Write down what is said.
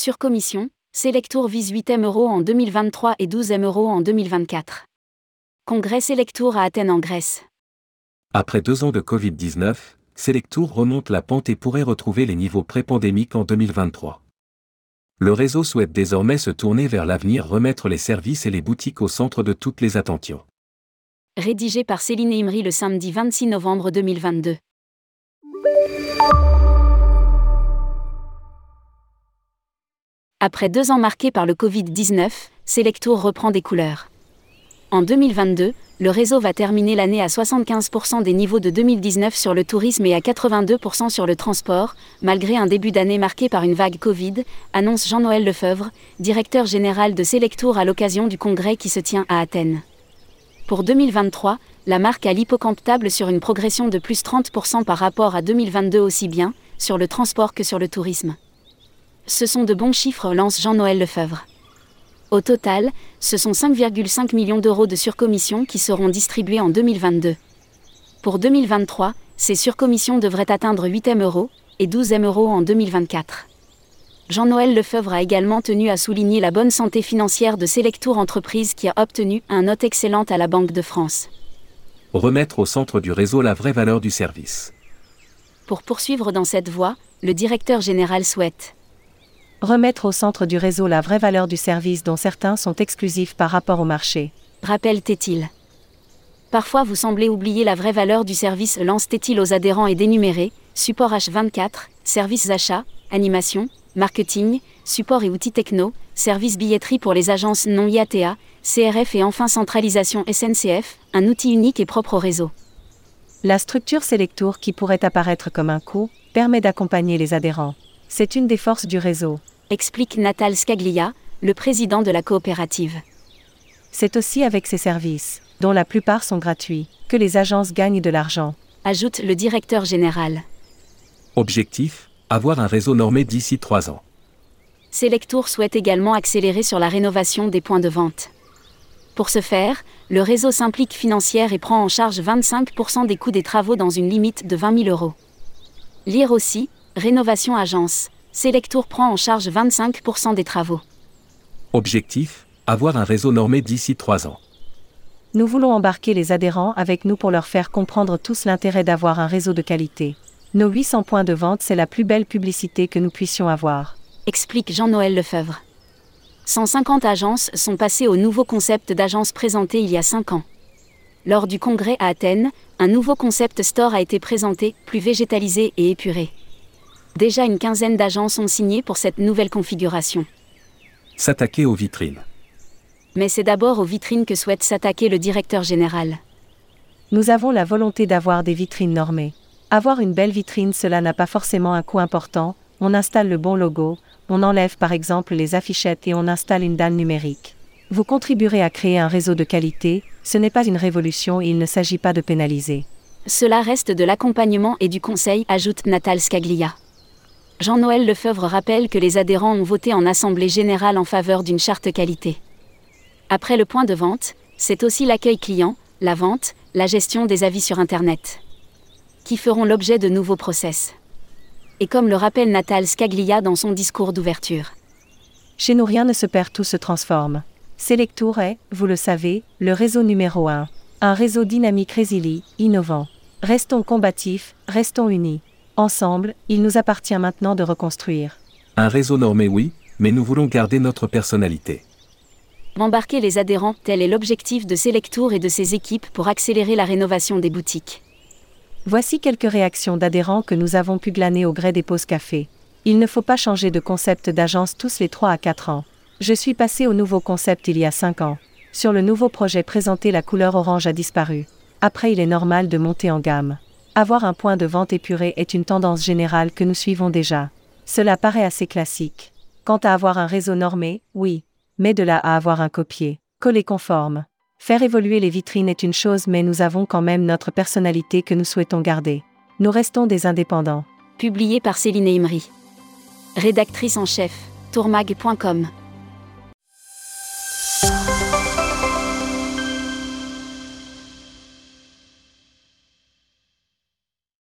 Sur commission, Selectour vise 8 M euros en 2023 et 12 M euros en 2024. Congrès Selectour à Athènes en Grèce. Après deux ans de Covid-19, Selectour remonte la pente et pourrait retrouver les niveaux pré-pandémiques en 2023. Le réseau souhaite désormais se tourner vers l'avenir, remettre les services et les boutiques au centre de toutes les attentions. Rédigé par Céline Imri le samedi 26 novembre 2022. Après deux ans marqués par le Covid-19, Selectour reprend des couleurs. En 2022, le réseau va terminer l'année à 75% des niveaux de 2019 sur le tourisme et à 82% sur le transport, malgré un début d'année marqué par une vague Covid, annonce Jean-Noël Lefebvre, directeur général de Selectour à l'occasion du congrès qui se tient à Athènes. Pour 2023, la marque a l'hippocampe sur une progression de plus 30% par rapport à 2022 aussi bien, sur le transport que sur le tourisme. Ce sont de bons chiffres, lance Jean-Noël Lefebvre. Au total, ce sont 5,5 millions d'euros de surcommissions qui seront distribués en 2022. Pour 2023, ces surcommissions devraient atteindre 8 M euros et 12 M euros en 2024. Jean-Noël Lefebvre a également tenu à souligner la bonne santé financière de Selectour Entreprise qui a obtenu un note excellente à la Banque de France. Remettre au centre du réseau la vraie valeur du service. Pour poursuivre dans cette voie, le directeur général souhaite Remettre au centre du réseau la vraie valeur du service dont certains sont exclusifs par rapport au marché. Rappelle-t-il. Parfois vous semblez oublier la vraie valeur du service lance-t-il aux adhérents et dénumérés, support H24, services achats, animation, marketing, support et outils techno, services billetterie pour les agences non IATA, CRF et enfin centralisation SNCF, un outil unique et propre au réseau. La structure Selectour qui pourrait apparaître comme un coût, permet d'accompagner les adhérents. C'est une des forces du réseau. Explique Natal Scaglia, le président de la coopérative. C'est aussi avec ces services, dont la plupart sont gratuits, que les agences gagnent de l'argent. Ajoute le directeur général. Objectif avoir un réseau normé d'ici trois ans. Selectour souhaite également accélérer sur la rénovation des points de vente. Pour ce faire, le réseau s'implique financière et prend en charge 25% des coûts des travaux dans une limite de 20 000 euros. Lire aussi, Rénovation Agence. Selectour prend en charge 25% des travaux. Objectif avoir un réseau normé d'ici trois ans. Nous voulons embarquer les adhérents avec nous pour leur faire comprendre tous l'intérêt d'avoir un réseau de qualité. Nos 800 points de vente, c'est la plus belle publicité que nous puissions avoir. Explique Jean-Noël Lefebvre. 150 agences sont passées au nouveau concept d'agence présenté il y a 5 ans. Lors du congrès à Athènes, un nouveau concept store a été présenté, plus végétalisé et épuré. Déjà une quinzaine d'agences ont signé pour cette nouvelle configuration. S'attaquer aux vitrines. Mais c'est d'abord aux vitrines que souhaite s'attaquer le directeur général. Nous avons la volonté d'avoir des vitrines normées. Avoir une belle vitrine, cela n'a pas forcément un coût important, on installe le bon logo, on enlève par exemple les affichettes et on installe une dalle numérique. Vous contribuerez à créer un réseau de qualité, ce n'est pas une révolution et il ne s'agit pas de pénaliser. Cela reste de l'accompagnement et du conseil, ajoute Natal Scaglia. Jean-Noël Lefebvre rappelle que les adhérents ont voté en Assemblée générale en faveur d'une charte qualité. Après le point de vente, c'est aussi l'accueil client, la vente, la gestion des avis sur Internet. Qui feront l'objet de nouveaux process. Et comme le rappelle Natal Scaglia dans son discours d'ouverture. Chez nous rien ne se perd, tout se transforme. Selectour est, vous le savez, le réseau numéro 1. Un réseau dynamique résilient, innovant. Restons combatifs, restons unis. Ensemble, il nous appartient maintenant de reconstruire. Un réseau normé oui, mais nous voulons garder notre personnalité. Embarquer les adhérents, tel est l'objectif de Selectour et de ses équipes pour accélérer la rénovation des boutiques. Voici quelques réactions d'adhérents que nous avons pu glaner au gré des pauses café. Il ne faut pas changer de concept d'agence tous les 3 à 4 ans. Je suis passé au nouveau concept il y a 5 ans. Sur le nouveau projet présenté, la couleur orange a disparu. Après, il est normal de monter en gamme. Avoir un point de vente épuré est une tendance générale que nous suivons déjà. Cela paraît assez classique. Quant à avoir un réseau normé, oui. Mais de là à avoir un copier, coller conforme. Faire évoluer les vitrines est une chose mais nous avons quand même notre personnalité que nous souhaitons garder. Nous restons des indépendants. Publié par Céline Imri. Rédactrice en chef, tourmag.com.